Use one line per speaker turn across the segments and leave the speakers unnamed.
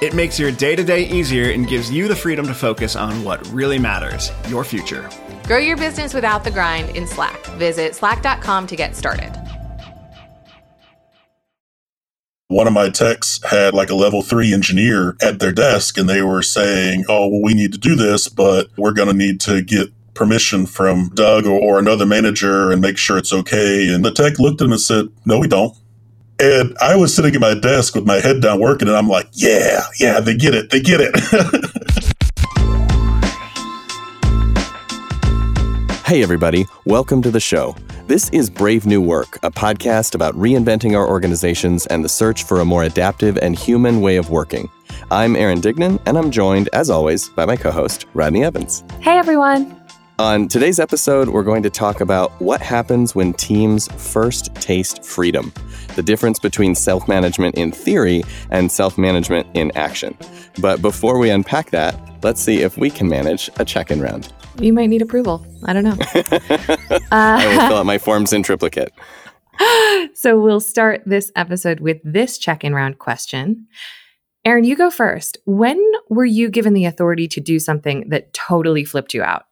It makes your day to day easier and gives you the freedom to focus on what really matters your future.
Grow your business without the grind in Slack. Visit slack.com to get started.
One of my techs had like a level three engineer at their desk, and they were saying, Oh, well, we need to do this, but we're going to need to get permission from Doug or, or another manager and make sure it's okay. And the tech looked at him and said, No, we don't. And I was sitting at my desk with my head down working, and I'm like, yeah, yeah, they get it. They get it.
hey, everybody. Welcome to the show. This is Brave New Work, a podcast about reinventing our organizations and the search for a more adaptive and human way of working. I'm Aaron Dignan, and I'm joined, as always, by my co host, Rodney Evans.
Hey, everyone.
On today's episode, we're going to talk about what happens when teams first taste freedom, the difference between self management in theory and self management in action. But before we unpack that, let's see if we can manage a check in round.
You might need approval. I don't know.
uh, I will fill out my forms in triplicate.
So we'll start this episode with this check in round question. Aaron, you go first. When were you given the authority to do something that totally flipped you out?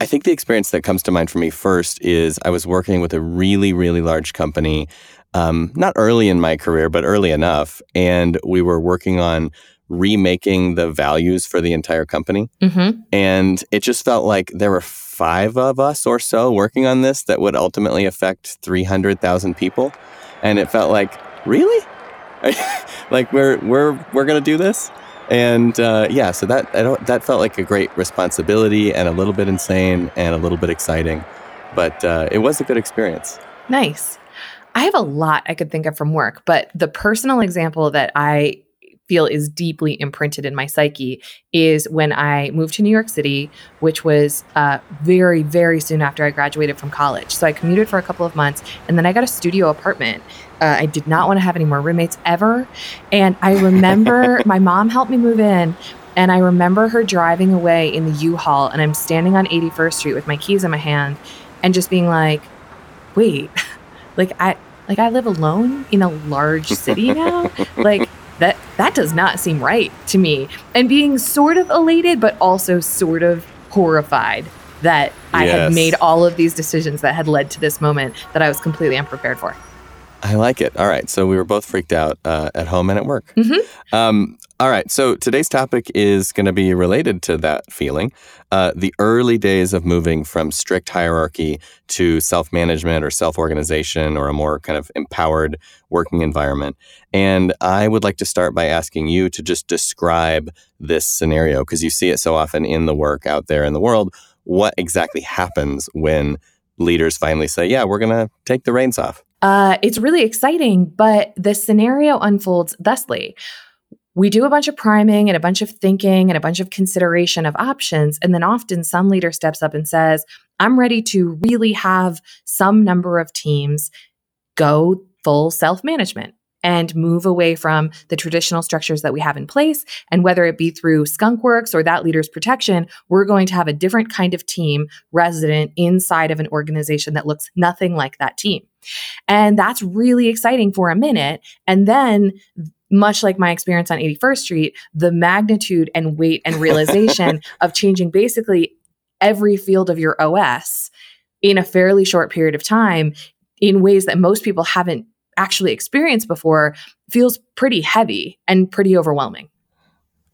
I think the experience that comes to mind for me first is I was working with a really, really large company, um, not early in my career, but early enough. And we were working on remaking the values for the entire company. Mm-hmm. And it just felt like there were five of us or so working on this that would ultimately affect 300,000 people. And it felt like, really? like we're we're we're going to do this? And uh, yeah, so that that felt like a great responsibility and a little bit insane and a little bit exciting, but uh, it was a good experience.
Nice. I have a lot I could think of from work, but the personal example that I feel is deeply imprinted in my psyche is when I moved to New York City, which was uh, very, very soon after I graduated from college. So I commuted for a couple of months and then I got a studio apartment. Uh, I did not want to have any more roommates ever. And I remember my mom helped me move in. And I remember her driving away in the U Haul, and I'm standing on 81st Street with my keys in my hand and just being like, wait, like I, like I live alone in a large city now? like that that does not seem right to me. And being sort of elated but also sort of horrified that I had made all of these decisions that had led to this moment that I was completely unprepared for.
I like it. All right. So we were both freaked out uh, at home and at work. Mm-hmm. Um, all right. So today's topic is going to be related to that feeling uh, the early days of moving from strict hierarchy to self management or self organization or a more kind of empowered working environment. And I would like to start by asking you to just describe this scenario because you see it so often in the work out there in the world. What exactly happens when leaders finally say, yeah, we're going to take the reins off?
Uh, it's really exciting, but the scenario unfolds thusly. We do a bunch of priming and a bunch of thinking and a bunch of consideration of options. And then often some leader steps up and says, I'm ready to really have some number of teams go full self management and move away from the traditional structures that we have in place. And whether it be through Skunkworks or that leader's protection, we're going to have a different kind of team resident inside of an organization that looks nothing like that team. And that's really exciting for a minute. And then much like my experience on 81st Street, the magnitude and weight and realization of changing basically every field of your OS in a fairly short period of time in ways that most people haven't actually experienced before feels pretty heavy and pretty overwhelming.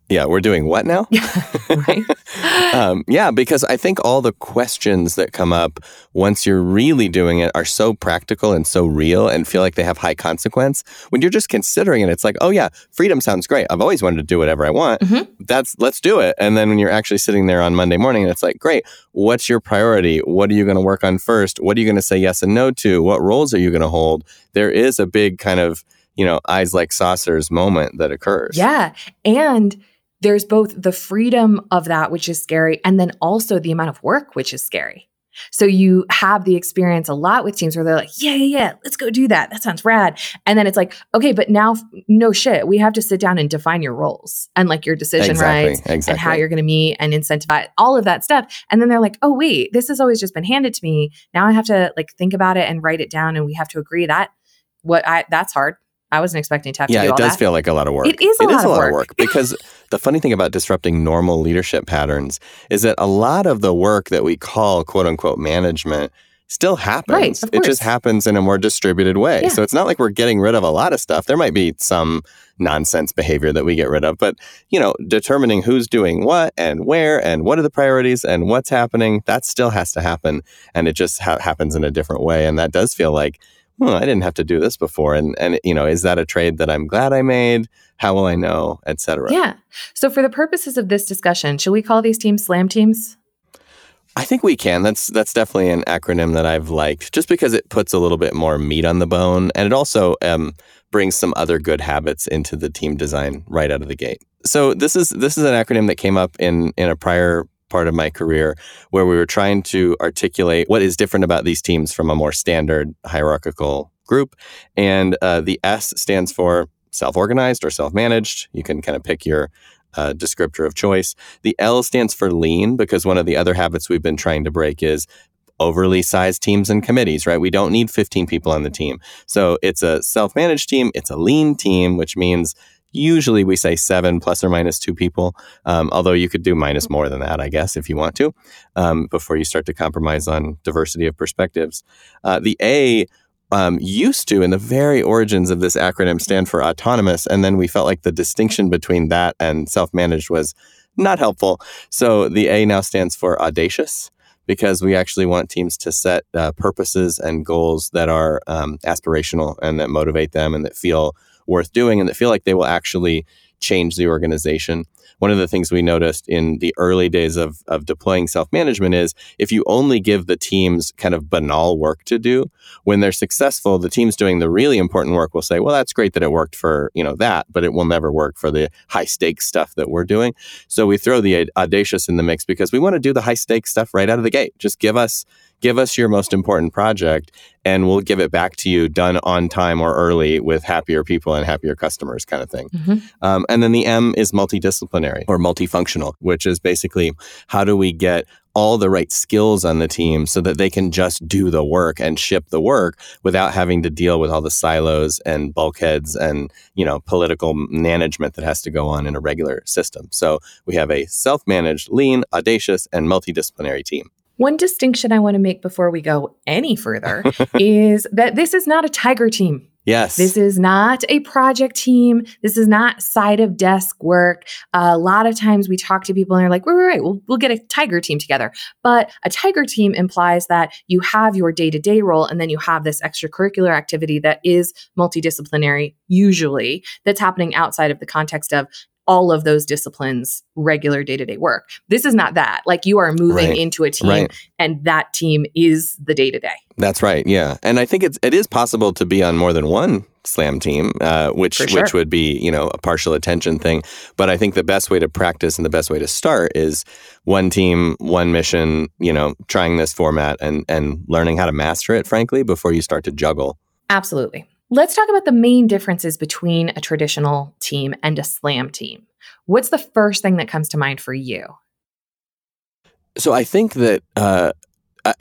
Yeah, we're doing what now?
right?
um, yeah, because I think all the questions that come up once you're really doing it are so practical and so real and feel like they have high consequence. When you're just considering it, it's like, oh yeah, freedom sounds great. I've always wanted to do whatever I want.
Mm-hmm.
That's let's do it. And then when you're actually sitting there on Monday morning, it's like, great. What's your priority? What are you going to work on first? What are you going to say yes and no to? What roles are you going to hold? There is a big kind of you know eyes like saucers moment that occurs.
Yeah, and there's both the freedom of that, which is scary, and then also the amount of work, which is scary. So you have the experience a lot with teams where they're like, yeah, yeah, yeah, let's go do that. That sounds rad. And then it's like, okay, but now no shit. We have to sit down and define your roles and like your decision
Exactly,
rights and how you're going to meet and incentivize all of that stuff. And then they're like, oh, wait, this has always just been handed to me. Now I have to like think about it and write it down and we have to agree that what I that's hard. I wasn't expecting to have
Yeah,
to do
it does
that.
feel like a lot of work.
It is a
It
lot
is a
of
lot
work.
of work because the funny thing about disrupting normal leadership patterns is that a lot of the work that we call quote unquote management still happens.
of
it just happens in a more distributed way.
Yeah.
So it's not like we're getting rid of a lot of stuff. There might be some nonsense behavior that we get rid of, but you know, determining who's doing what and where and what are the priorities and what's happening, that still has to happen and it just ha- happens in a different way and that does feel like hmm, I didn't have to do this before. And, and, you know, is that a trade that I'm glad I made? How will I know, et cetera?
Yeah. So for the purposes of this discussion, should we call these teams slam teams?
I think we can. That's, that's definitely an acronym that I've liked just because it puts a little bit more meat on the bone. And it also um, brings some other good habits into the team design right out of the gate. So this is, this is an acronym that came up in, in a prior part of my career where we were trying to articulate what is different about these teams from a more standard hierarchical group. And uh, the S stands for self organized or self managed. You can kind of pick your uh, descriptor of choice. The L stands for lean because one of the other habits we've been trying to break is overly sized teams and committees, right? We don't need 15 people on the team. So it's a self managed team, it's a lean team, which means usually we say seven plus or minus two people, um, although you could do minus more than that, I guess, if you want to, um, before you start to compromise on diversity of perspectives. Uh, the A um, used to, in the very origins of this acronym, stand for autonomous. And then we felt like the distinction between that and self managed was not helpful. So the A now stands for audacious because we actually want teams to set uh, purposes and goals that are um, aspirational and that motivate them and that feel worth doing and that feel like they will actually change the organization. One of the things we noticed in the early days of, of deploying self management is if you only give the teams kind of banal work to do, when they're successful, the teams doing the really important work will say, well, that's great that it worked for, you know, that, but it will never work for the high stakes stuff that we're doing. So we throw the audacious in the mix because we want to do the high stakes stuff right out of the gate. Just give us give us your most important project and we'll give it back to you done on time or early with happier people and happier customers kind of thing.
Mhm.
Um, and then the M is multidisciplinary or multifunctional, which is basically how do we get all the right skills on the team so that they can just do the work and ship the work without having to deal with all the silos and bulkheads and you know political management that has to go on in a regular system. So we have a self-managed, lean, audacious, and multidisciplinary team.
One distinction I want to make before we go any further is that this is not a tiger team.
Yes.
This is not a project team. This is not side of desk work. a lot of times we talk to people and they're like, right, right, right, we'll, we'll get a tiger team together. But a tiger team implies that you have your day to day role and then you have this extracurricular activity that is multidisciplinary, usually, that's happening outside of the context of all of those disciplines regular day-to-day work this is not that like you are moving
Right.
into a team
Right.
and that team is the day-to-day
That's right. Yeah, and I think it's it is possible to be on more than one slam team, uh, which
sure.
which would be you know a partial attention thing. But I think the best way to practice and the best way to start is one team, one mission. You know, trying this format and and learning how to master it. Frankly, before you start to juggle.
Absolutely. Let's talk about the main differences between a traditional team and a slam team. What's the first thing that comes to mind for you?
So I think that. Uh,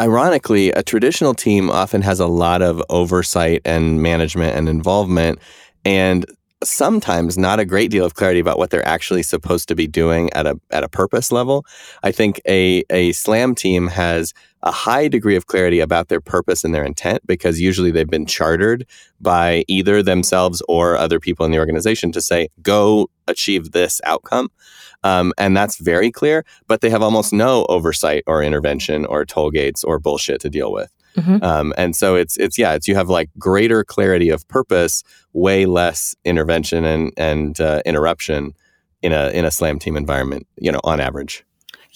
Ironically, a traditional team often has a lot of oversight and management and involvement, and sometimes not a great deal of clarity about what they're actually supposed to be doing at a at a purpose level. I think a a slam team has a high degree of clarity about their purpose and their intent because usually they've been chartered by either themselves or other people in the organization to say, go achieve this outcome. Um, and that's very clear, but they have almost no oversight or intervention or toll gates or bullshit to deal with. Mm-hmm. Um, and so it's it's yeah, it's you have like greater clarity of purpose, way less intervention and and uh, interruption in a in a slam team environment. You know, on average.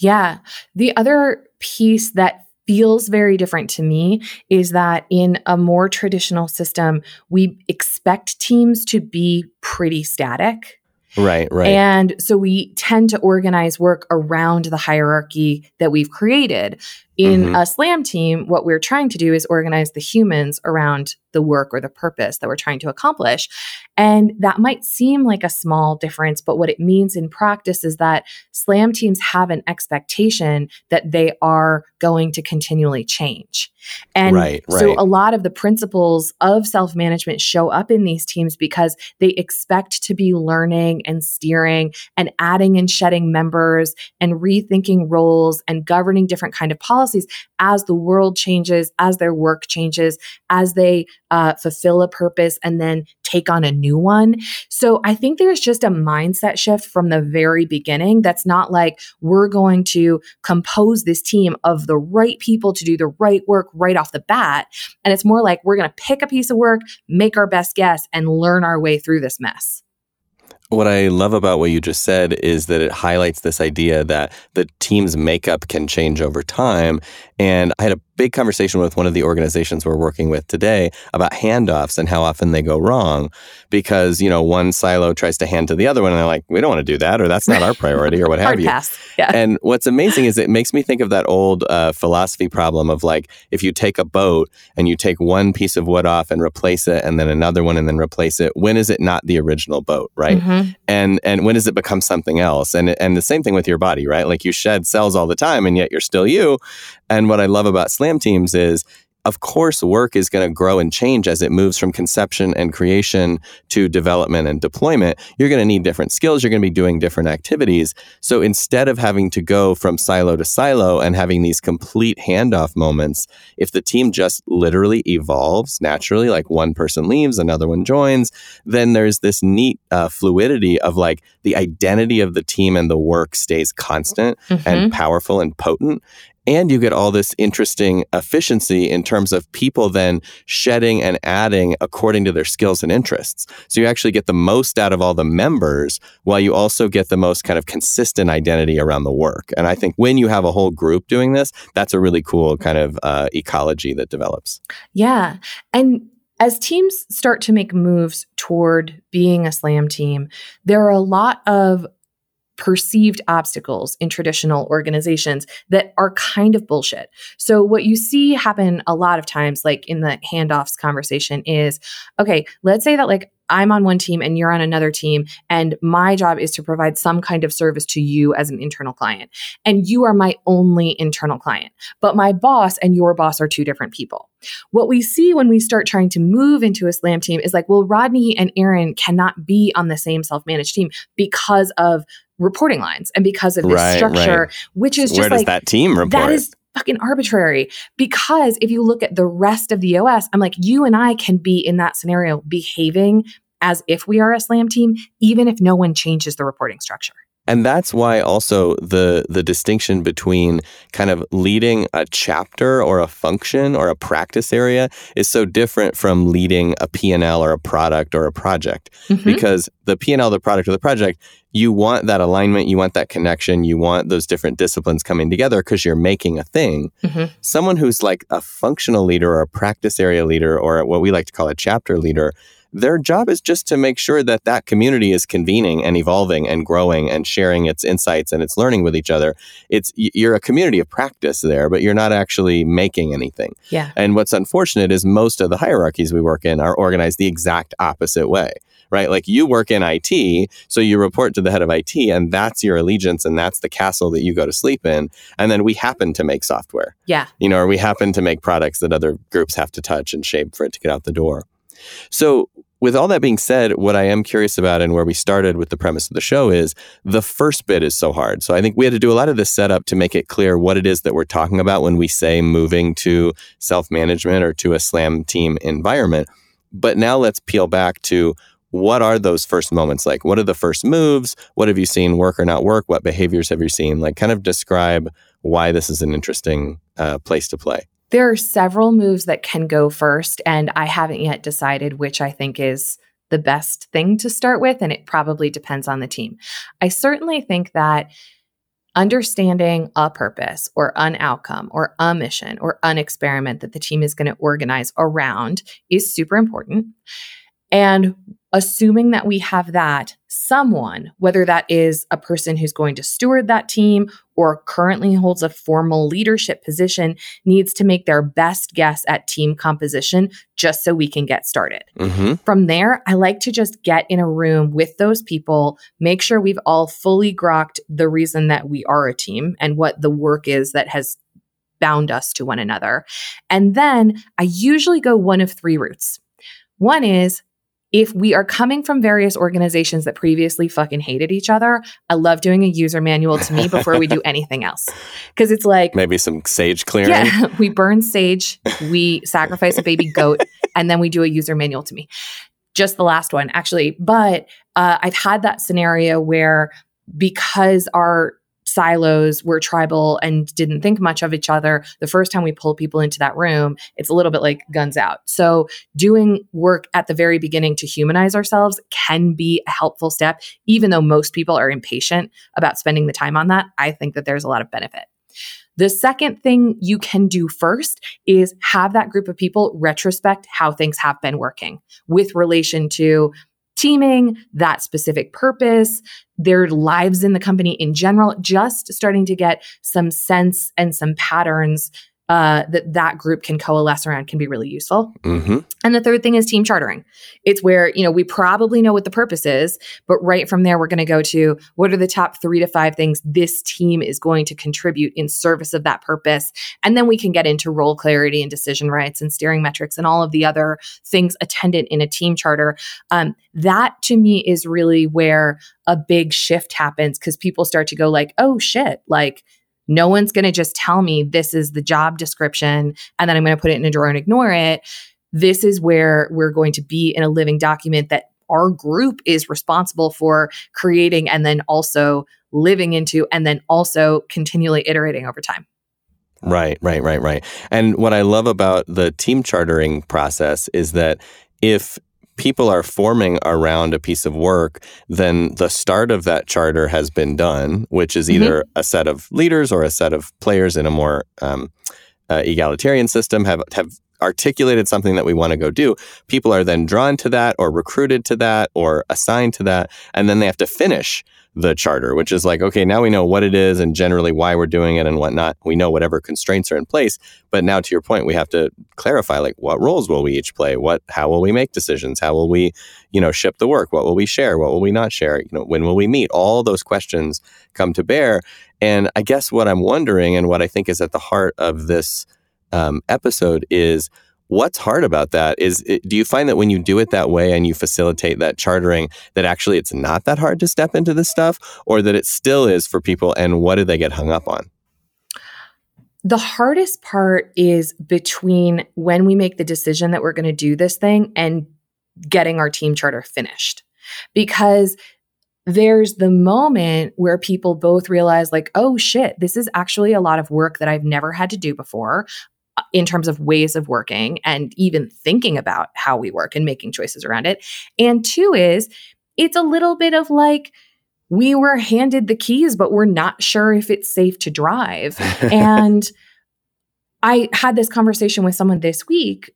Yeah. The other piece that feels very different to me is that in a more traditional system, we expect teams to be pretty static.
Right, right.
And so we tend to organize work around the hierarchy that we've created. In mm-hmm. a slam team, what we're trying to do is organize the humans around the work or the purpose that we're trying to accomplish. And that might seem like a small difference, but what it means in practice is that slam teams have an expectation that they are going to continually change. And right, right. so a lot of the principles of self management show up in these teams because they expect to be learning and steering and adding and shedding members and rethinking roles and governing different kind of policies as the world changes, as their work changes, as they uh, fulfill a purpose and then take on a new one. So I think there's just a mindset shift from the very beginning that's not like we're going to compose this team of the right people to do the right work right off the bat. And it's more like we're going to pick a piece of work, make our best guess, and learn our way through this mess.
What I love about what you just said is that it highlights this idea that the team's makeup can change over time. And I had a big conversation with one of the organizations we're working with today about handoffs and how often they go wrong because, you know, one silo tries to hand to the other one and they're like, we don't want to do that or that's not our priority or what have you.
Pass. Yeah.
And what's amazing is it makes me think of that old uh, philosophy problem of like, if you take a boat and you take one piece of wood off and replace it and then another one and then replace it, when is it not the original boat, right? Mm-hmm. And and when does it become something else? And and the same thing with your body, right? Like you shed cells all the time and yet you're still you. And what I love about slam teams is of course, work is going to grow and change as it moves from conception and creation to development and deployment. You're going to need different skills. You're going to be doing different activities. So instead of having to go from silo to silo and having these complete handoff moments, if the team just literally evolves naturally, like one person leaves, another one joins, then there's this neat uh, fluidity of like the identity of the team and the work stays constant mm-hmm. and powerful and potent. And you get all this interesting efficiency in terms of people then shedding and adding according to their skills and interests. So you actually get the most out of all the members while you also get the most kind of consistent identity around the work. And I think when you have a whole group doing this, that's a really cool kind of uh, ecology that develops.
Yeah. And as teams start to make moves toward being a slam team, there are a lot of perceived obstacles in traditional organizations that are kind of bullshit. So, what you see happen a lot of times, like in the handoffs conversation, is okay, let's say that like I'm on one team and you're on another team, and my job is to provide some kind of service to you as an internal client. And you are my only internal client. But my boss and your boss are two different people. What we see when we start trying to move into a slam team is like, well, Rodney and Aaron cannot be on the same self managed team because of reporting lines and because of this right, structure, right. which is just
where
like
that team report?
That is fucking arbitrary because if you look at the rest of the OS, I'm like, you and I can be in that scenario behaving as if we are a slam team, even if no one changes the reporting structure.
And that's why also the the distinction between kind of leading a chapter or a function or a practice area is so different from leading a P&L or a product or a project. Mm-hmm. Because the P&L, the product or the project, you want that alignment, you want that connection, you want those different disciplines coming together because you're making a thing. Mm-hmm. Someone who's like a functional leader or a practice area leader or what we like to call a chapter leader their job is just to make sure that that community is convening and evolving and growing and sharing its insights and its learning with each other. It's you're a community of practice there, but you're not actually making anything.
Yeah.
And what's unfortunate is most of the hierarchies we work in are organized the exact opposite way right? Like you work in IT, so you report to the head of IT, and that's your allegiance, and that's the castle that you go to sleep in. And then we happen to make software.
Yeah.
You know, or we happen to make products that other groups have to touch and shape for it to get out the door. So with all that being said, what I am curious about and where we started with the premise of the show is the first bit is so hard. So I think we had to do a lot of this setup to make it clear what it is that we're talking about when we say moving to self management or to a slam team environment. But now let's peel back to what are those first moments like? What are the first moves? What have you seen work or not work? What behaviors have you seen? Like, kind of describe why this is an interesting uh, place to play.
There are several moves that can go first, and I haven't yet decided which I think is the best thing to start with, and it probably depends on the team. I certainly think that understanding a purpose or an outcome or a mission or an experiment that the team is going to organize around is super important. And assuming that we have that, someone, whether that is a person who's going to steward that team or currently holds a formal leadership position, needs to make their best guess at team composition just so we can get started. Mm-hmm. From there, I like to just get in a room with those people, make sure we've all fully grokked the reason that we are a team and what the work is that has bound us to one another. And then I usually go one of three routes. One is if we are coming from various organizations that previously fucking hated each other, I love doing a user manual to me before we do anything else. Because it's like
maybe some sage clearing.
Yeah, we burn sage, we sacrifice a baby goat, and then we do a user manual to me. Just the last one, actually. But uh, I've had that scenario where because our silos were tribal and didn't think much of each other. The first time we pull people into that room it's a little bit like guns out. So doing work at the very beginning to humanize ourselves can be a helpful step even though most people are impatient about spending the time on that. I think that there's a lot of benefit. The second thing you can do first is have that group of people retrospect how things have been working with relation to teaming, that specific purpose, their lives in the company in general, just starting to get some sense and some patterns uh, that that group can coalesce around can be really useful. Mm-hmm. And the third thing is team chartering. It's where you know we probably know what the purpose is, but right from there we're going to go to what are the top three to five things this team is going to contribute in service of that purpose, and then we can get into role clarity and decision rights and steering metrics and all of the other things attendant in a team charter. Um, that to me is really where a big shift happens because people start to go like, oh shit, like no one's going to just tell me this is the job description and then I'm going to put it in a drawer and ignore it. This is where we're going to be in a living document that our group is responsible for creating and then also living into and then also continually iterating over time.
Right, right, right, right. And what I love about the team chartering process is that if people are forming around a piece of work, then the start of that charter has been done, which is either mm-hmm. a set of leaders or a set of players in a more um, uh, egalitarian system have have articulated something that we want to go do. People are then drawn to that, or recruited to that, or assigned to that, and then they have to finish the charter, which is like, okay, now we know what it is and generally why we're doing it and whatnot. We know whatever constraints are in place. But now to your point, we have to clarify like what roles will we each play? What how will we make decisions? How will we, you know, ship the work? What will we share? What will we not share? You know, when will we meet? All those questions come to bear. And I guess what I'm wondering and what I think is at the heart of this um, episode is What's hard about that is it, do you find that when you do it that way and you facilitate that chartering that actually it's not that hard to step into this stuff or that it still is for people and what do they get hung up on?
The hardest part is between when we make the decision that we're going to do this thing and getting our team charter finished. Because there's the moment where people both realize, like, oh shit, this is actually a lot of work that I've never had to do before in terms of ways of working and even thinking about how we work and making choices around it. And two is it's a little bit of like, we were handed the keys, but we're not sure if it's safe to drive. and I had this conversation with someone this week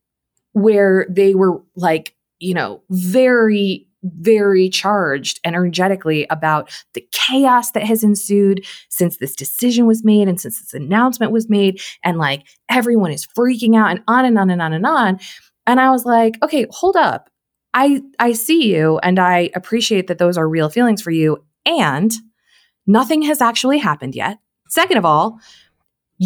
where they were like, you know, very very charged energetically about the chaos that has ensued since this decision was made and since this announcement was made. And like everyone is freaking out and on and on and on and on. And I was like, okay, hold up. I I see you and I appreciate that those are real feelings for you and nothing has actually happened yet. Second of all,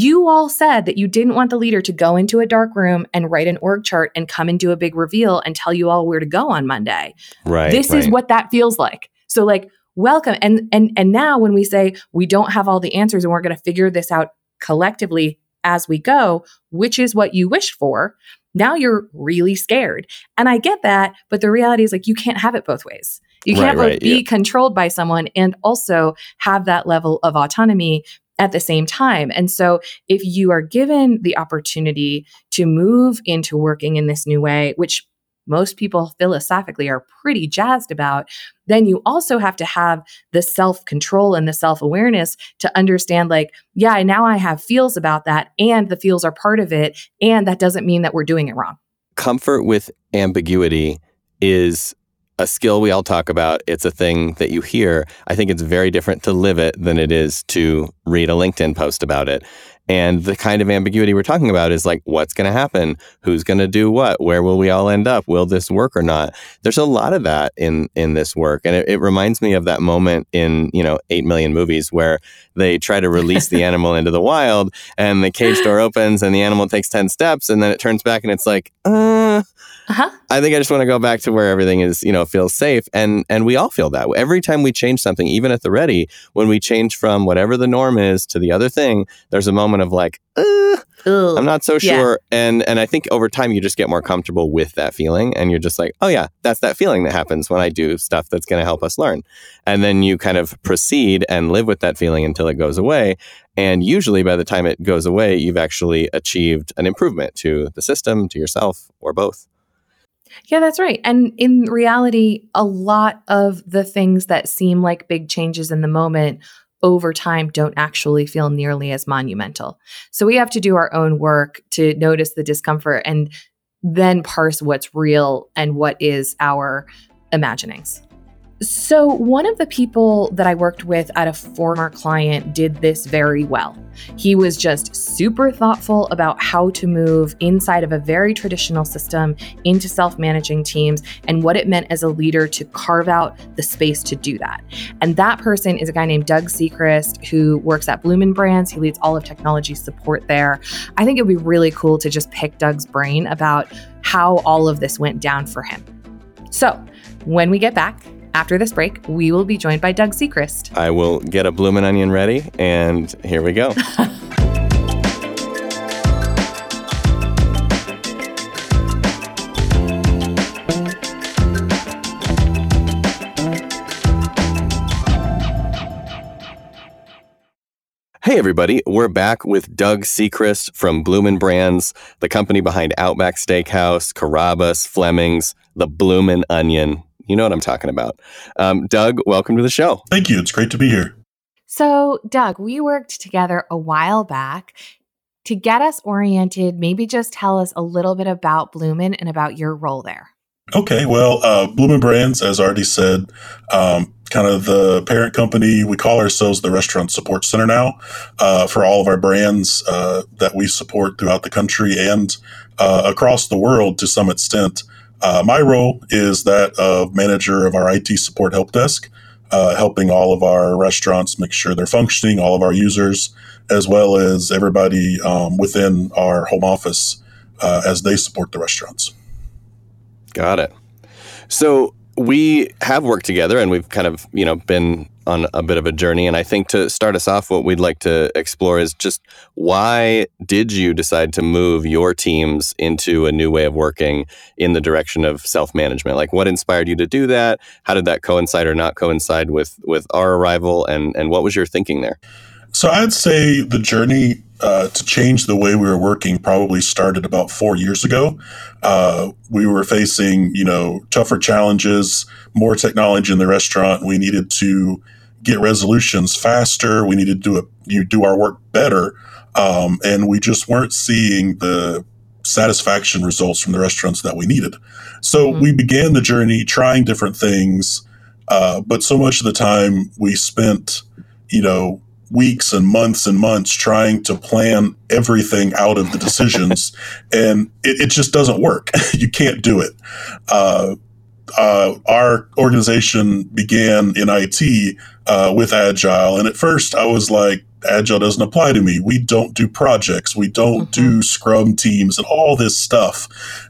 You all said that you didn't want the leader to go into a dark room and write an org chart and come and do a big reveal and tell you all where to go on Monday.
Right.
This
right.
is what that feels like. So like welcome and and and now when we say we don't have all the answers and we're going to figure this out collectively as we go, which is what you wish for, now you're really scared. And I get that, but the reality is like you can't have it both ways. You can't both
right,
be
yeah.
controlled by someone and also have that level of autonomy at the same time. And so if you are given the opportunity to move into working in this new way, which most people philosophically are pretty jazzed about, then you also have to have the self control and the self awareness to understand, like, yeah, now I have feels about that, and the feels are part of it. And that doesn't mean that we're doing it wrong.
comfort with ambiguity is a skill we all talk about. It's a thing that you hear. I think it's very different to live it than it is to read a LinkedIn post about it. And the kind of ambiguity we're talking about is like, what's going to happen? Who's going to do what? Where will we all end up? Will this work or not? There's a lot of that in in this work, and it, it reminds me of that moment in you know eight million movies where they try to release the animal into the wild, and the cage door opens, and the animal takes ten steps, and then it turns back, and it's like, uh,
Uh-huh.
I think I just want to go back to where everything is, you know, feels safe. And and we all feel that. Every time we change something, even at the ready, when we change from whatever the norm is to the other thing, there's a moment of like, uh, I'm not so
Yeah.
sure. And and I think over time you just get more comfortable with that feeling and you're just like, oh yeah, that's that feeling that happens when I do stuff that's going to help us learn. And then you kind of proceed and live with that feeling until it goes away. And usually by the time it goes away, you've actually achieved an improvement to the system, to yourself, or both.
Yeah, that's right. And in reality, a lot of the things that seem like big changes in the moment over time don't actually feel nearly as monumental. So we have to do our own work to notice the discomfort and then parse what's real and what is our imaginings. So, one of the people that I worked with at a former client did this very well. He was just super thoughtful about how to move inside of a very traditional system into self managing teams and what it meant as a leader to carve out the space to do that. And that person is a guy named Doug Sechrist who works at Bloomin' Brands. He leads all of technology support there. I think it would be really cool to just pick Doug's brain about how all of this went down for him. So, when we get back, after this break, we will be joined by Doug Seacrest.
I will get a bloomin' onion ready, and here we go. Hey, everybody. We're back with Doug Seacrest from Bloomin' Brands, the company behind Outback Steakhouse, Carrabba's, Fleming's, the Bloomin' Onion. You know what I'm talking about. Um, Doug, welcome to the show.
Thank you. It's great to be here.
So, Doug, we worked together a while back. To get us oriented, maybe just tell us a little bit about Bloomin' and about your role there.
Okay, well, uh, Bloomin' Brands, as already said, um, kind of the parent company. We call ourselves the Restaurant Support Center now uh, for all of our brands uh, that we support throughout the country and uh, across the world to some extent. Uh, my role is that of manager of our IT support help desk, uh, helping all of our restaurants make sure they're functioning, all of our users, as well as everybody um, within our home office uh, as they support the restaurants.
Got it. So we have worked together and we've kind of, you know, been on a bit of a journey. And I think to start us off, what we'd like to explore is just why did you decide to move your teams into a new way of working in the direction of self-management? Like what inspired you to do that? How did that coincide or not coincide with with our arrival? And and what was your thinking there?
So I'd say the journey uh, to change the way we were working probably started about four years ago. Uh, we were facing, you know, tougher challenges, more technology in the restaurant. We needed to get resolutions faster. We need to do it, you do our work better, um, and we just weren't seeing the satisfaction results from the restaurants that we needed. So
Mhm.
we began the journey trying different things, uh, but so much of the time we spent, you know, weeks and months and months trying to plan everything out of the decisions, and it, it just doesn't work. you can't do it. Uh, uh, our organization began in IT uh, with Agile, and at first I was like, Agile doesn't apply to me. We don't do projects. We don't mm-hmm. do scrum teams and all this stuff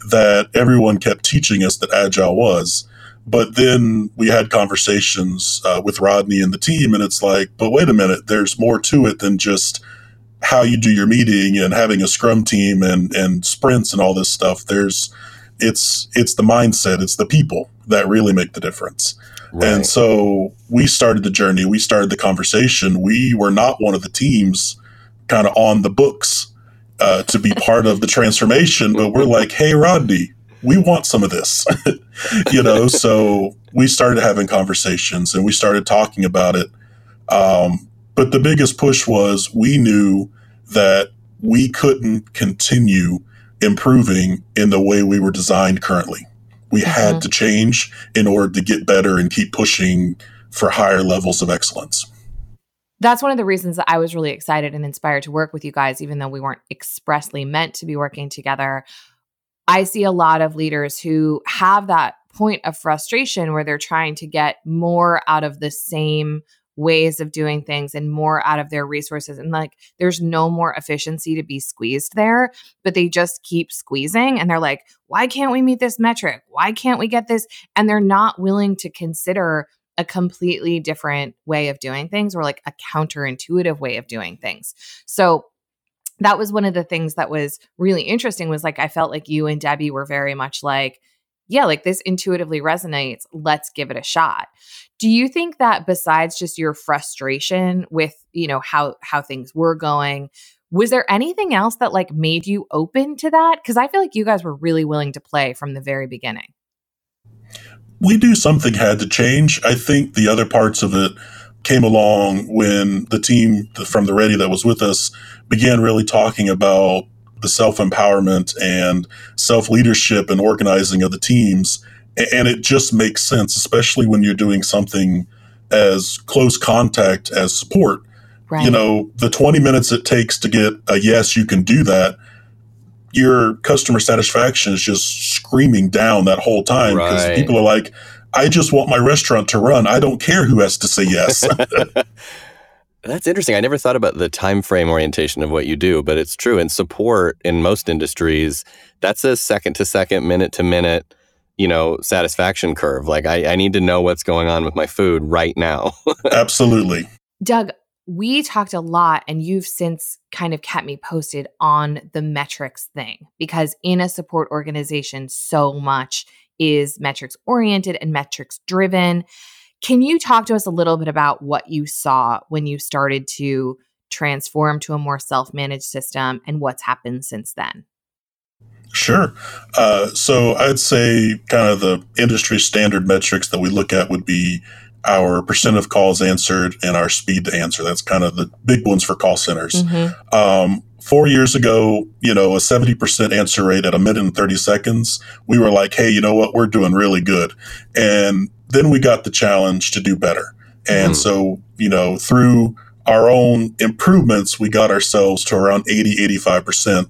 that everyone kept teaching us that Agile was. But then we had conversations uh, with Rodney and the team, and it's like, but wait a minute, there's more to it than just how you do your meeting and having a scrum team and, and sprints and all this stuff. There's it's it's the mindset, it's the people that really make the difference. Right. And so we started the journey, we started the conversation. We were not one of the teams kind of on the books uh, to be part of the transformation, but we're like, hey, Rodney, we want some of this, you know? so we started having conversations and we started talking about it. Um, but the biggest push was we knew that we couldn't continue improving in the way we were designed currently. We mm-hmm. had to change in order to get better and keep pushing for higher levels of excellence.
That's one of the reasons that I was really excited and inspired to work with you guys, even though we weren't expressly meant to be working together. I see a lot of leaders who have that point of frustration where they're trying to get more out of the same ways of doing things and more out of their resources. And like, there's no more efficiency to be squeezed there, but they just keep squeezing. And they're like, why can't we meet this metric? Why can't we get this? And they're not willing to consider a completely different way of doing things or like a counterintuitive way of doing things. So, that was one of the things that was really interesting was like I felt like you and Debbie were very much like yeah, like this intuitively resonates. Let's give it a shot. Do you think that besides just your frustration with, you know, how how things were going, was there anything else that like made you open to that? Cuz I feel like you guys were really willing to play from the very beginning.
We knew something had to change. I think the other parts of it came along when the team from the Ready that was with us began really talking about the self empowerment and self leadership and organizing of the teams. And it just makes sense, especially when you're doing something as close contact as support. Right. You know, the 20 minutes it takes to get a yes, you can do that, your customer satisfaction is just screaming down that whole time because right. people are like, I just want my restaurant to run. I don't care who has to say yes.
That's interesting. I never thought about the time frame orientation of what you do, but it's true. In support in most industries, that's a second to second, minute to minute, you know, satisfaction curve. Like I, I need to know what's going on with my food right now.
Absolutely.
Doug, we talked a lot, and you've since kind of kept me posted on the metrics thing because in a support organization, so much is metrics oriented and metrics driven. Can you talk to us a little bit about what you saw when you started to transform to a more self managed system and what's happened since then?
Sure. Uh, so I'd say kind of the industry standard metrics that we look at would be our percent of calls answered and our speed to answer. That's kind of the big ones for call centers. Mm-hmm. Um, four years ago, you know, a 70% answer rate at a minute and 30 seconds, we were like, hey, you know what? We're doing really good. And then we got the challenge to do better. And mm. so, you know, through our own improvements, we got ourselves to around 80, 85%.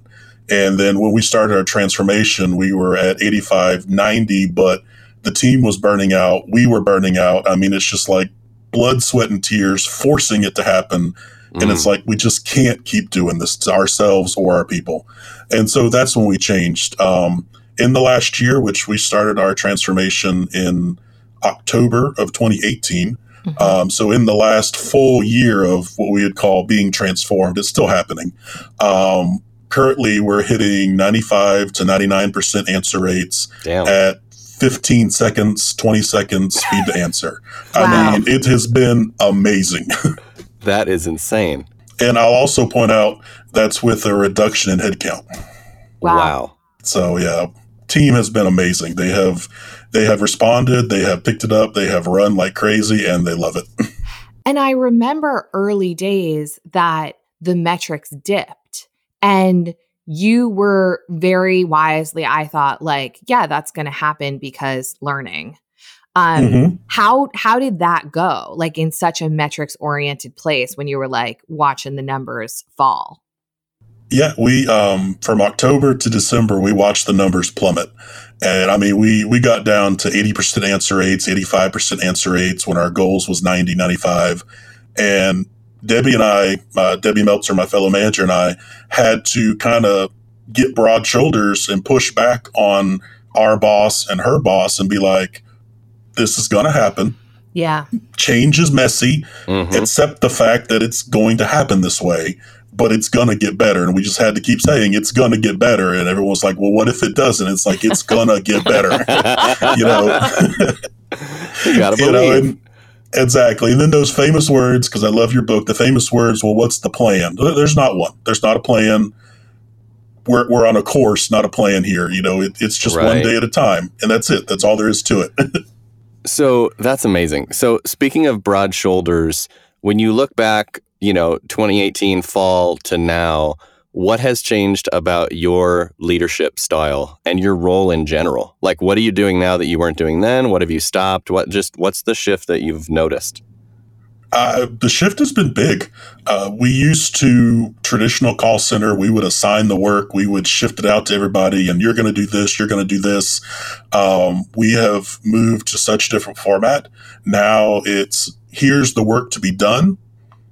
And then when we started our transformation, we were at 85, 90, but the team was burning out. We were burning out. I mean, it's just like blood, sweat, and tears forcing it to happen. Mm. And it's mm. like, we just can't keep doing this to ourselves or our people. And so that's when we changed. Um, in the last year, which we started our transformation in October of 2018. Mm-hmm. Um, so in the last full year of what we would call being transformed, it's still happening. Um, currently, we're hitting 95 to 99% answer rates Damn. at 15 seconds, 20 seconds speed to answer. wow. I mean, it has been amazing.
that is insane.
And I'll also point out that's with a reduction in headcount.
Wow. wow.
So yeah, team has been amazing. They have they have responded, they have picked it up, they have run like crazy, and they love it.
and I remember early days that the metrics dipped and you were very wisely, I thought, like, yeah, that's going to happen because learning. Um, mm-hmm. how how did that go? Like in such a metrics oriented place when you were like watching the numbers fall?
Yeah, we um, from October to December we watched the numbers plummet, and I mean we we got down to eighty percent answer rates, eighty five percent answer rates when our goals was 90, 95. and Debbie and I, uh, Debbie Meltzer, my fellow manager, and I had to kind of get broad shoulders and push back on our boss and her boss and be like, this is going to happen.
Yeah.
Change is messy, mm-hmm. except the fact that it's going to happen this way, but it's going to get better. And we just had to keep saying it's going to get better. And everyone's like, well, what if it doesn't? It's like, it's going to get better. you know?
you got to believe. You know, and,
Exactly. And then those famous words, because I love your book, the famous words, well, what's the plan? There's not one. There's not a plan. We're, we're on a course, not a plan here. You know, it, it's just right. one day at a time. And that's it. That's all there is to it.
so that's amazing. So, speaking of broad shoulders, when you look back, you know, 2018 fall to now, what has changed about your leadership style and your role in general? Like, what are you doing now that you weren't doing then? What have you stopped? What just what's the shift that you've noticed?
Uh, the shift has been big. Uh, we used to traditional call center. We would assign the work. We would shift it out to everybody, and you're going to do this. You're going to do this. Um, we have moved to such different format. Now it's here's the work to be done.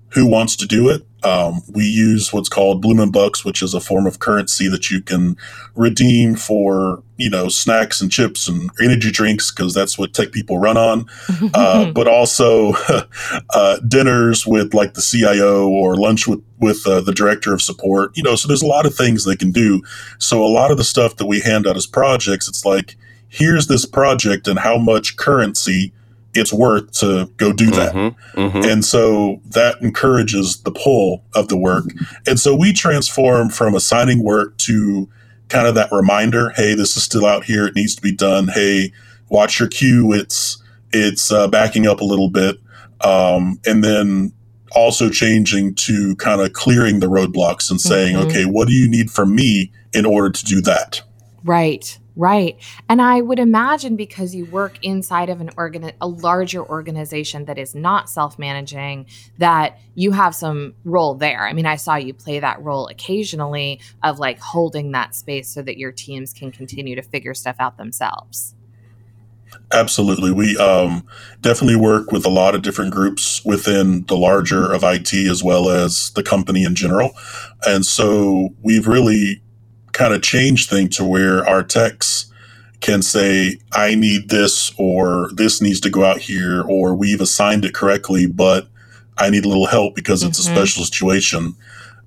Who wants to do it? Um, we use what's called Bloomin' Bucks, which is a form of currency that you can redeem for, you know, snacks and chips and energy drinks because that's what tech people run on. Uh, but also uh, dinners with like the CIO or lunch with with uh, the director of support. You know, so there's a lot of things they can do. So a lot of the stuff that we hand out as projects, it's like here's this project and how much currency it's worth to go do that. Mm-hmm, mm-hmm. And so that encourages the pull of the work. And so we transform from assigning work to kind of that reminder, hey, this is still out here, it needs to be done. Hey, watch your queue, it's it's uh, backing up a little bit. Um, and then also changing to kind of clearing the roadblocks and saying, mm-hmm. okay, what do you need from me in order to do that?
Right. Right. And I would imagine because you work inside of an organ a larger organization that is not self-managing that you have some role there. I mean, I saw you play that role occasionally of like holding that space so that your teams can continue to figure stuff out themselves.
Absolutely. We um, definitely work with a lot of different groups within the larger of IT as well as the company in general. And so we've really kind of change things to where our techs can say, I need this, or this needs to go out here, or we've assigned it correctly, but I need a little help because it's mm-hmm. a special situation.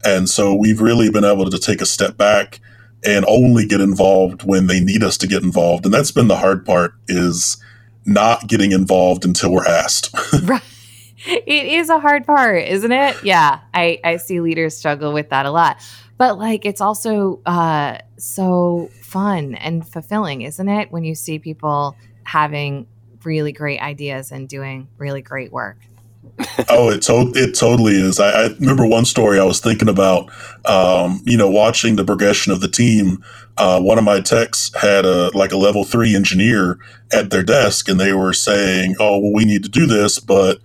And so we've really been able to take a step back and only get involved when they need us to get involved. And that's been the hard part is not getting involved until we're asked.
right. It is a hard part, isn't it? Yeah. I, I see leaders struggle with that a lot but like it's also uh, so fun and fulfilling, isn't it? When you see people having really great ideas and doing really great work.
oh, it, to- it totally is. I, I, remember one story I was thinking about, um, you know, watching the progression of the team. Uh, one of my techs had a like a level three engineer at their desk, and they were saying, "Oh, well, we need to do this, but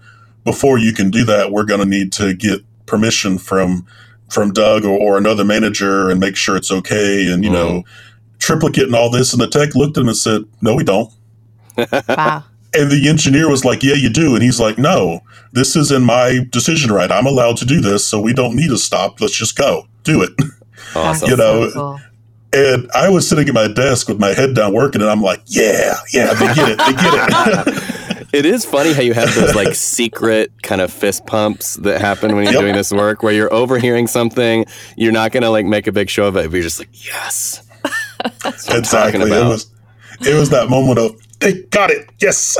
before you can do that, we're going to need to get permission from from Doug or, or, another manager and make sure it's okay and you mm. know mm-hmm. triplicate and all this and the tech looked at him and said no we don't wow. and the engineer was like yeah you do and he's like no this is in my decision right i'm allowed to do this so we don't need to stop let's just go do it awesome. you know so cool. and i was sitting at my desk with my head down working and i'm like yeah yeah they get it they get it
It is funny how you have those like secret kind of fist pumps that happen when you're yep. doing this work where you're overhearing something, you're not going to like make a big show of it, but you're just like, yes.
exactly. It was, it was that moment of, they got it. Yes.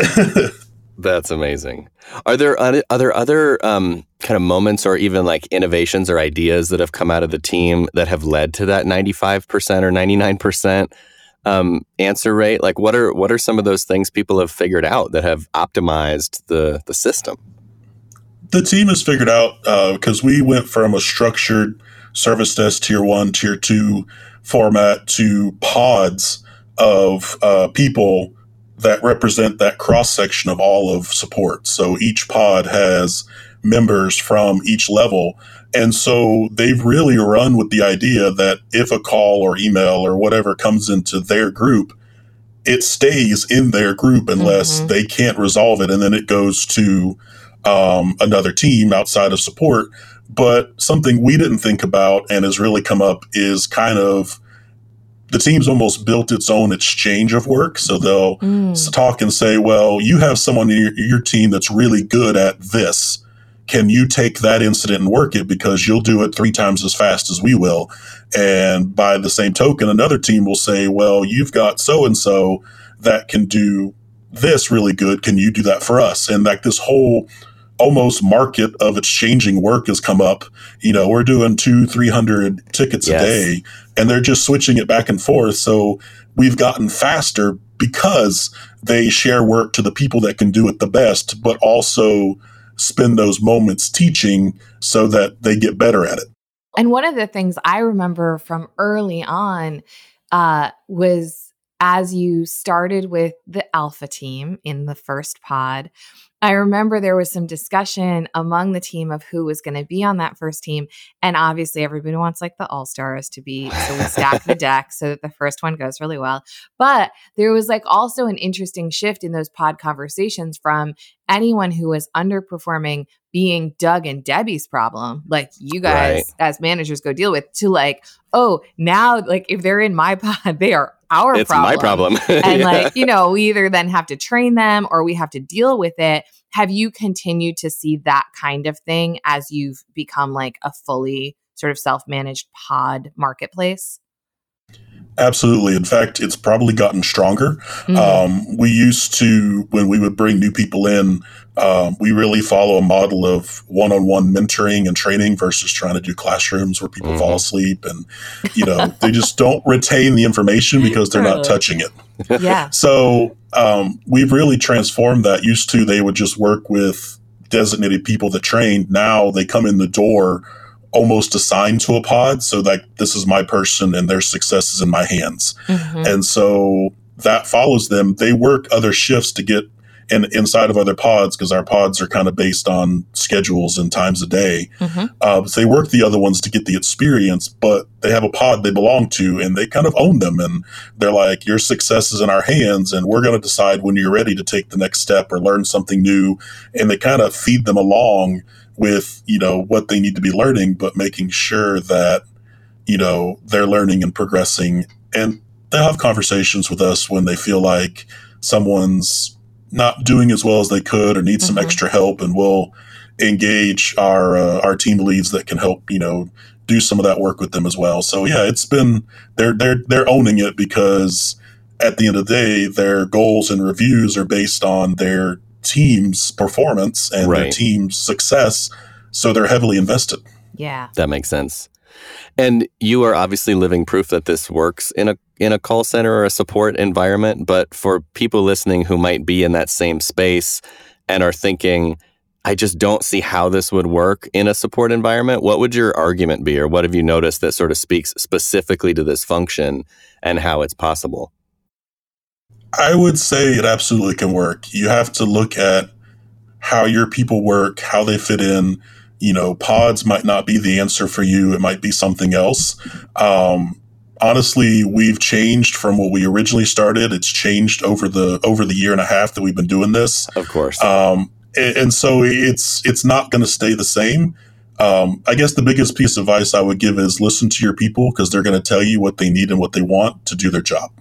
That's amazing. Are there are there other um, kind of moments or even like innovations or ideas that have come out of the team that have led to that 95% or 99%? Um, answer rate? Like, what are what are some of those things people have figured out that have optimized the the system?
The team has figured out because uh, we went from a structured service desk tier one, tier two format to pods of uh, people that represent that cross section of all of support. So each pod has members from each level and so they've really run with the idea that if a call or email or whatever comes into their group, it stays in their group unless mm-hmm. they can't resolve it. And then it goes to um, another team outside of support. But something we didn't think about and has really come up is kind of the team's almost built its own exchange of work. So they'll mm. talk and say, well, you have someone in your, your, team that's really good at this. Can you take that incident and work it because you'll do it three times as fast as we will? And by the same token, another team will say, well, you've got so and so that can do this really good. Can you do that for us? And like this whole almost market of exchanging work has come up. You know, we're doing two, 300 tickets yes. a day and they're just switching it back and forth. So we've gotten faster because they share work to the people that can do it the best, but also spend those moments teaching so that they get better at it.
And one of the things I remember from early on uh, was as you started with the alpha team in the first pod, I remember there was some discussion among the team of who was going to be on that first team. And obviously, everybody wants like the all stars to be. So we stack the deck so that the first one goes really well. But there was like also an interesting shift in those pod conversations from anyone who was underperforming being Doug and Debbie's problem, like you guys right. as managers go deal with, to like, oh, now like if they're in my pod, they are our
it's
problem.
my problem.
and yeah. like, you know, we either then have to train them or we have to deal with it. Have you continued to see that kind of thing as you've become like a fully sort of self managed pod marketplace?
Absolutely. In fact, it's probably gotten stronger. Mm-hmm. Um, we used to, when we would bring new people in, um, we really follow a model of one on one mentoring and training versus trying to do classrooms where people mm-hmm. fall asleep and, you know, they just don't retain the information because they're not touching it.
Yeah.
so um, we've really transformed that. Used to, they would just work with designated people that trained. Now they come in the door almost assigned to a pod. So like this is my person and their success is in my hands. Mm-hmm. And so that follows them. They work other shifts to get in, inside of other pods because our pods are kind of based on schedules and times a day. Mm-hmm. Uh, so they work the other ones to get the experience, but they have a pod they belong to and they kind of own them. And they're like, your success is in our hands and we're going to decide when you're ready to take the next step or learn something new. And they kind of feed them along with you know what they need to be learning but making sure that you know they're learning and progressing. And they'll have conversations with us when they feel like someone's not doing as well as they could or needs mm-hmm. some extra help. And we'll engage our uh, our team leads that can help you know do some of that work with them as well. So yeah it's been they're they're they're owning it because at the end of the day their goals and reviews are based on their team's performance and right. their team's success. So they're heavily invested.
Yeah.
That makes sense. And you are obviously living proof that this works in a in a call center or a support environment, but for people listening who might be in that same space and are thinking I just don't see how this would work in a support environment. What would your argument be or what have you noticed that sort of speaks specifically to this function and how it's possible?
I would say it absolutely can work. You have to look at how your people work, how they fit in. You know, pods might not be the answer for you. It might be something else. Um, honestly, we've changed from what we originally started. It's changed over the over the year and a half that we've been doing this.
Of course.
Um, and, and, so it's it's not going to stay the same. Um, I guess the biggest piece of advice I would give is listen to your people because they're going to tell you what they need and what they want to do their job.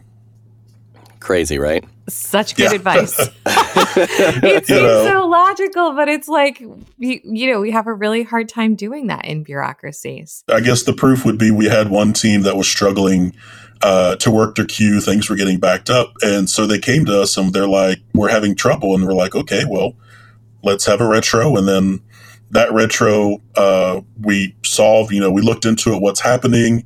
Crazy, right?
Such good yeah. advice. it seems know. so logical, but it's like, you know, we have a really hard time doing that in bureaucracies.
I guess the proof would be we had one team that was struggling uh, to work their queue. Things were getting backed up. And so they came to us and they're like, we're having trouble. And we're like, okay, well, let's have a retro. And then that retro, uh, we solved, you know, we looked into it, what's happening.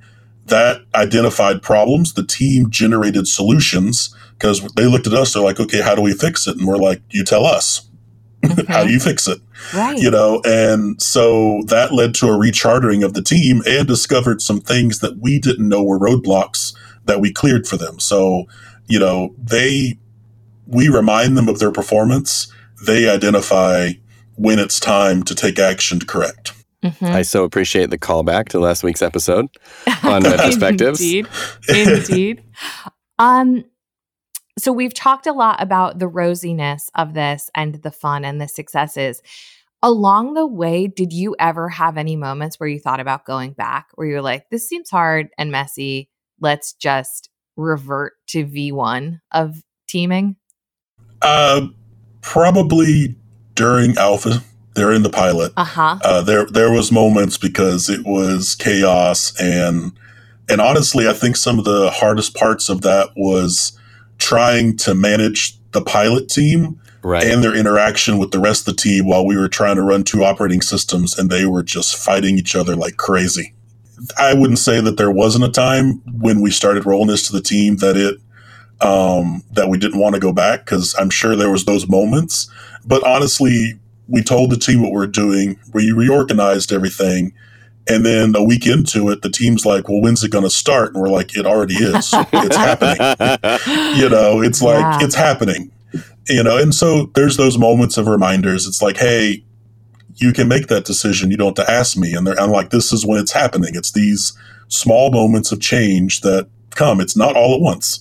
That identified problems. The team generated solutions because they looked at us. They're like, okay, how do we fix it? And we're like, you tell us. Okay. how do you fix it?
Right.
You know, and so that led to a rechartering of the team and discovered some things that we didn't know were roadblocks that we cleared for them. So, you know, they, we remind them of their performance. They identify when it's time to take action to correct.
Mm-hmm. I so appreciate the callback to last week's episode on retrospectives.
Indeed. Indeed. um, so we've talked a lot about the rosiness of this and the fun and the successes. Along the way, did you ever have any moments where you thought about going back, where you're like, this seems hard and messy? Let's just revert to V1 of teaming?
Uh, probably during Alpha, they're in the pilot.
Uh-huh.
Uh, there, there was moments because it was chaos and and honestly, I think some of the hardest parts of that was trying to manage the pilot team
Right.
and their interaction with the rest of the team while we were trying to run two operating systems and they were just fighting each other like crazy. I wouldn't say that there wasn't a time when we started rolling this to the team that it um, that we didn't want to go back because I'm sure there was those moments. But honestly, we told the team what we we're doing. We reorganized everything. And then a week into it, the team's like, well, when's it going to start? And we're like, it already is. it's happening. You know, it's like,
Yeah.
it's happening. You know, and so there's those moments of reminders. It's like, hey, you can make that decision. You don't have to ask me. And they're, I'm like, this is when it's happening. It's these small moments of change that come. It's not all at once.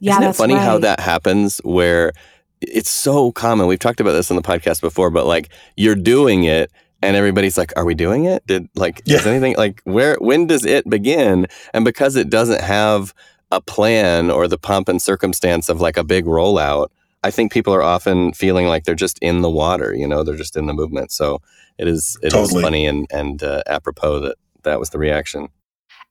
Yeah,
Isn't it
that's
funny how that happens where it's so common? We've talked about this on the podcast before, but like you're doing it and everybody's like, Are we doing it? Did like is anything like where when does it begin? And because it doesn't have a plan or the pomp and circumstance of like a big rollout, I think people are often feeling like they're just in the water, you know, they're just in the movement. So it is it is
Totally.
funny and and uh, apropos that that was the reaction.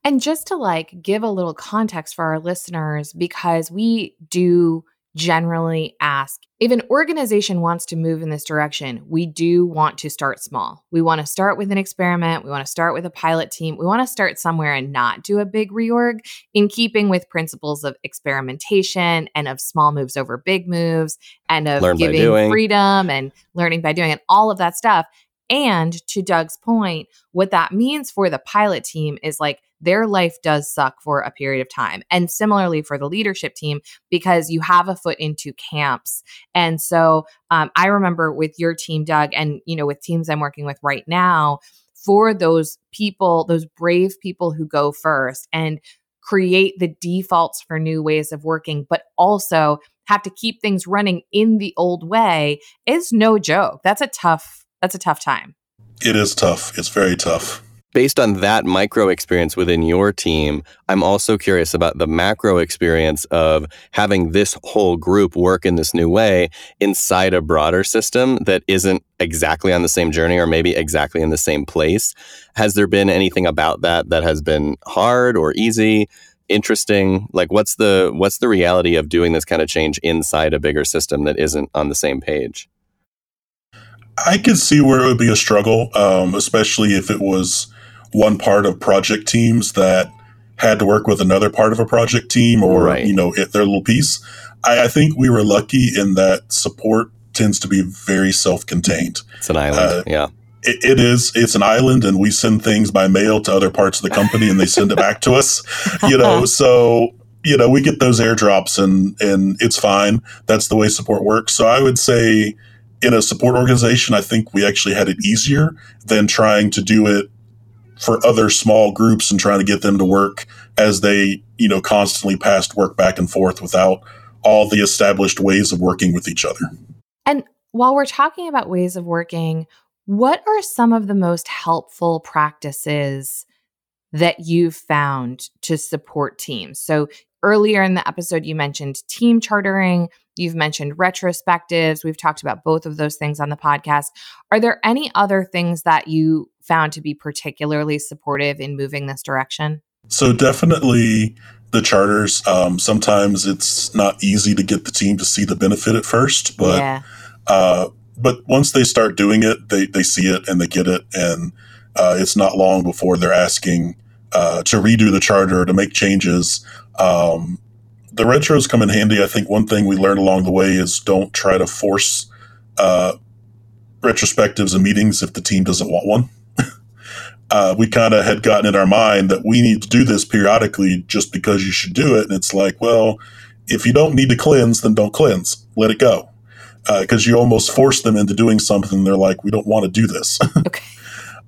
And just to like give a little context for our listeners, because we do generally ask if an organization wants to move in this direction, we do want to start small. We want to start with an experiment. We want to start with a pilot team. We want to start somewhere and not do a big reorg in keeping with principles of experimentation and of small moves over big moves and of
Learn
giving freedom and learning by doing and all of that stuff. And to Doug's point, what that means for the pilot team is like their life does suck for a period of time. And similarly for the leadership team, because you have a foot into camps. And so um, I remember with your team, Doug, and you know, with teams I'm working with right now, for those people, those brave people who go first and create the defaults for new ways of working, but also have to keep things running in the old way is no joke. That's a tough, that's a tough time.
it is tough. It's very tough.
based on that micro experience within your team, I'm also curious about the macro experience of having this whole group work in this new way inside a broader system that isn't exactly on the same journey or maybe exactly in the same place. Has there been anything about that that has been hard or easy? interesting like what's the what's the reality of doing this kind of change inside a bigger system that isn't on the same page
I could see where it would be a struggle, um, especially if it was one part of project teams that had to work with another part of a project team or,
Right.
you know, it, their little piece. I, I think we were lucky in that support tends to be very self contained.
it's an island
Uh,
yeah
It, it is, it's an island, and we send things by mail to other parts of the company and they send it back to us, you know, so. You know, we get those airdrops and and it's fine. That's the way support works. So I would say in a support organization, I think we actually had it easier than trying to do it for other small groups and trying to get them to work as they, you know, constantly passed work back and forth without all the established ways of working with each other.
And while we're talking about ways of working, what are some of the most helpful practices that you've found to support teams? So, earlier in the episode, you mentioned team chartering, you've mentioned retrospectives. We've talked about both of those things on the podcast. Are there any other things that you found to be particularly supportive in moving this direction?
So definitely the charters. Um, sometimes it's not easy to get the team to see the benefit at first, but
yeah.
uh, but once they start doing it, they they see it and they get it, and uh, it's not long before they're asking uh, to redo the charter to make changes. Um, the retros come in handy. I think one thing we learned along the way is don't try to force uh, retrospectives and meetings if the team doesn't want one. uh, we kind of had gotten in our mind that we need to do this periodically just because you should do it. And it's like, well, if you don't need to cleanse, then don't cleanse. Let it go. Because you almost force them into doing something. They're like, we don't want to do this.
Okay.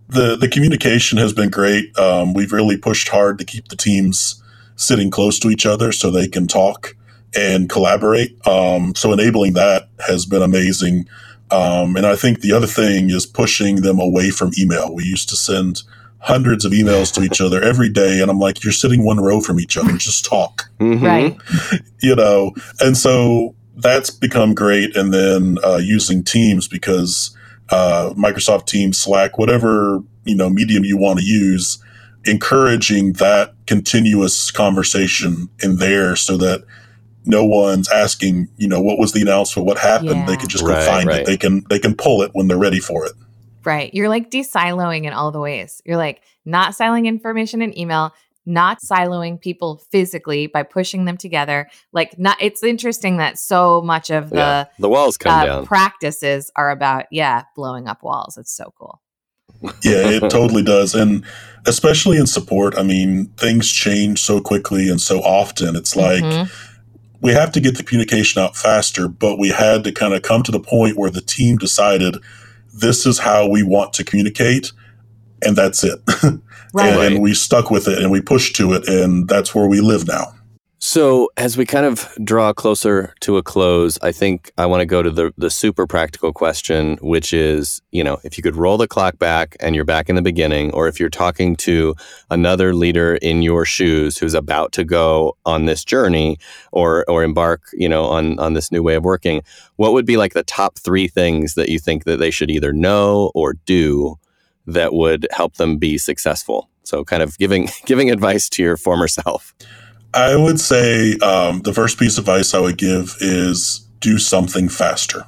the the communication has been great. Um, we've really pushed hard to keep the teams sitting close to each other so they can talk and collaborate. Um, so enabling that has been amazing. Um, and I think the other thing is pushing them away from email. We used to send hundreds of emails to each other every day. And I'm like, you're sitting one row from each other, just talk.
Mm-hmm. Right.
you know, and so that's become great. And then uh, using Teams because uh, Microsoft Teams, Slack, whatever, you know, medium you want to use, encouraging that continuous conversation in there so that no one's asking, you know, what was the announcement, what happened. Yeah. They can just go right, find right. it. They can they can pull it when they're ready for it.
Right. You're like de-siloing in all the ways. You're like not siloing information in email, not siloing people physically by pushing them together. Like not it's interesting that so much of the yeah,
the walls come uh, down.
practices are about yeah, blowing up walls. It's so cool.
Yeah, it totally does. And especially in support, I mean, things change so quickly and so often. It's like mm-hmm we have to get the communication out faster, but we had to kind of come to the point where the team decided this is how we want to communicate, and that's it. Right. and, and we stuck with it and we pushed to it, and that's where we live now.
So, as we kind of draw closer to a close, I think I want to go to the the super practical question, which is, you know, if you could roll the clock back and you're back in the beginning, or if you're talking to another leader in your shoes who's about to go on this journey or or embark, you know, on on this new way of working, what would be like the top three things that you think that they should either know or do that would help them be successful? So, kind of giving giving advice to your former self.
I would say um, the first piece of advice I would give is do something faster.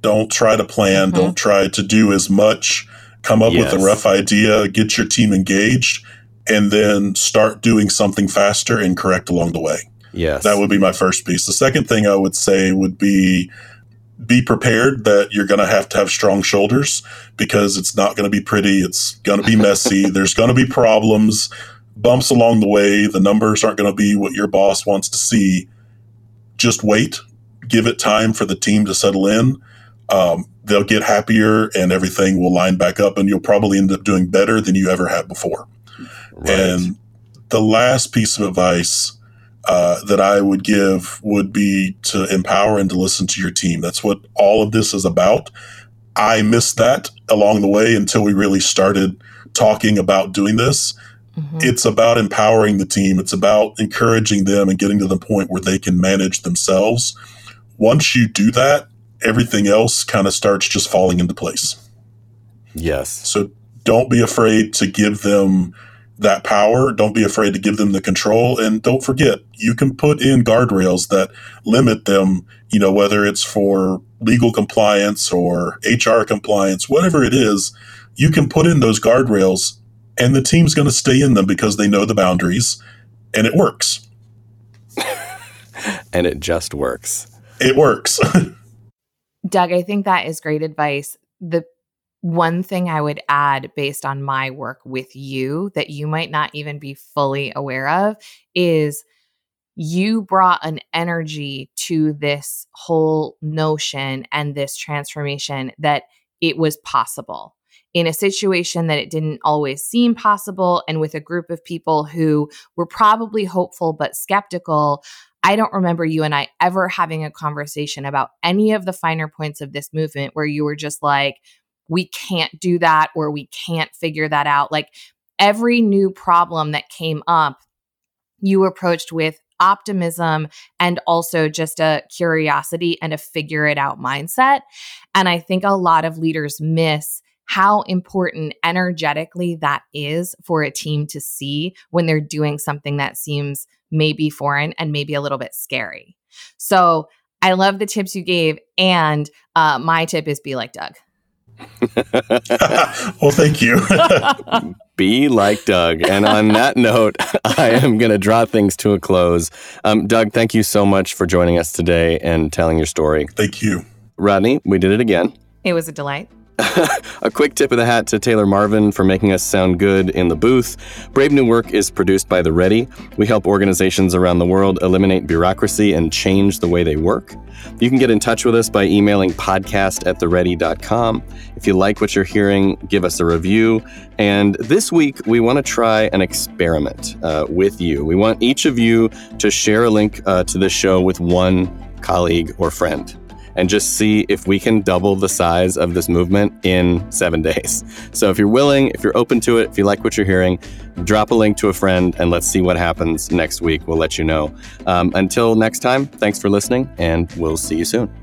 Don't try to plan. Mm-hmm. Don't try to do as much. Come up yes. with a rough idea, get your team engaged, and then start doing something faster and correct along the way.
Yes.
That would be my first piece. The second thing I would say would be be prepared that you're going to have to have strong shoulders because it's not going to be pretty. It's going to be messy. There's going to be problems bumps along the way. The numbers aren't going to be what your boss wants to see. Just wait, give it time for the team to settle in. Um, they'll get happier and everything will line back up, and you'll probably end up doing better than you ever had before. Right. And the last piece of advice uh, that I would give would be to empower and to listen to your team. That's what all of this is about. I missed that along the way until we really started talking about doing this. Mm-hmm. It's about empowering the team. It's about encouraging them and getting to the point where they can manage themselves. Once you do that, everything else kind of starts just falling into place.
Yes.
So don't be afraid to give them that power. Don't be afraid to give them the control. And don't forget, you can put in guardrails that limit them, you know, whether it's for legal compliance or HR compliance, whatever it is, you can put in those guardrails and the team's going to stay in them because they know the boundaries and it works.
and it just works.
It works.
Doug, I think that is great advice. The one thing I would add based on my work with you that you might not even be fully aware of is you brought an energy to this whole notion and this transformation that it was possible in a situation that it didn't always seem possible and with a group of people who were probably hopeful but skeptical. I don't remember you and I ever having a conversation about any of the finer points of this movement where you were just like, we can't do that or we can't figure that out. Like every new problem that came up, you approached with optimism and also just a curiosity and a figure it out mindset. And I think a lot of leaders miss how important energetically that is for a team to see when they're doing something that seems maybe foreign and maybe a little bit scary. So I love the tips you gave. And uh, my tip is be like Doug.
well, thank you.
be like Doug. And on that note, I am going to draw things to a close. Um, Doug, thank you so much for joining us today and telling your story.
Thank you.
Rodney, we did it again.
It was a delight.
A quick tip of the hat to Taylor Marvin for making us sound good in the booth. Brave New Work is produced by The Ready. We help organizations around the world eliminate bureaucracy and change the way they work. You can get in touch with us by emailing podcast at. If you like what you're hearing, give us a review. And this week, we want to try an experiment uh, with you. We want each of you to share a link uh, to this show with one colleague or friend. And just see if we can double the size of this movement in seven days. So if you're willing, if you're open to it, if you like what you're hearing, drop a link to a friend and let's see what happens next week. We'll let you know. Um, until next time, thanks for listening, and we'll see you soon.